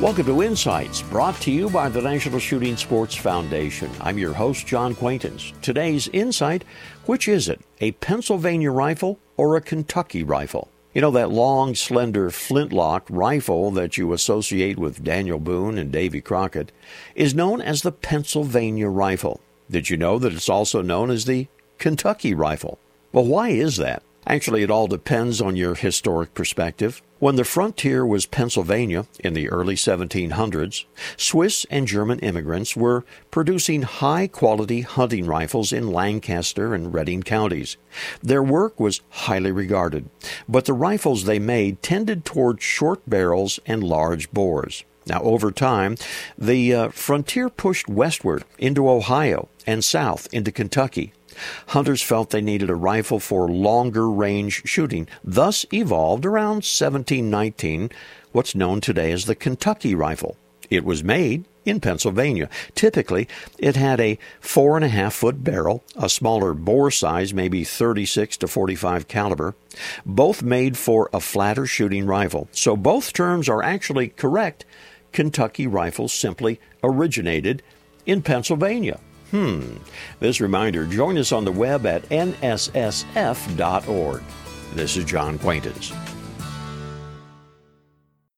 Welcome to Insights, brought to you by the National Shooting Sports Foundation. I'm your host, John Quaintance. Today's Insight which is it, a Pennsylvania rifle or a Kentucky rifle? You know, that long, slender flintlock rifle that you associate with Daniel Boone and Davy Crockett is known as the Pennsylvania rifle. Did you know that it's also known as the Kentucky rifle? Well, why is that? Actually, it all depends on your historic perspective. When the frontier was Pennsylvania in the early 1700s, Swiss and German immigrants were producing high quality hunting rifles in Lancaster and Reading counties. Their work was highly regarded, but the rifles they made tended toward short barrels and large bores. Now, over time, the uh, frontier pushed westward into Ohio and south into Kentucky. Hunters felt they needed a rifle for longer range shooting, thus evolved around 1719 what's known today as the Kentucky rifle. It was made in Pennsylvania. Typically, it had a four and a half foot barrel, a smaller bore size, maybe 36 to 45 caliber, both made for a flatter shooting rifle. So both terms are actually correct. Kentucky rifles simply originated in Pennsylvania. Hmm. This reminder join us on the web at nssf.org. This is John Quaintance.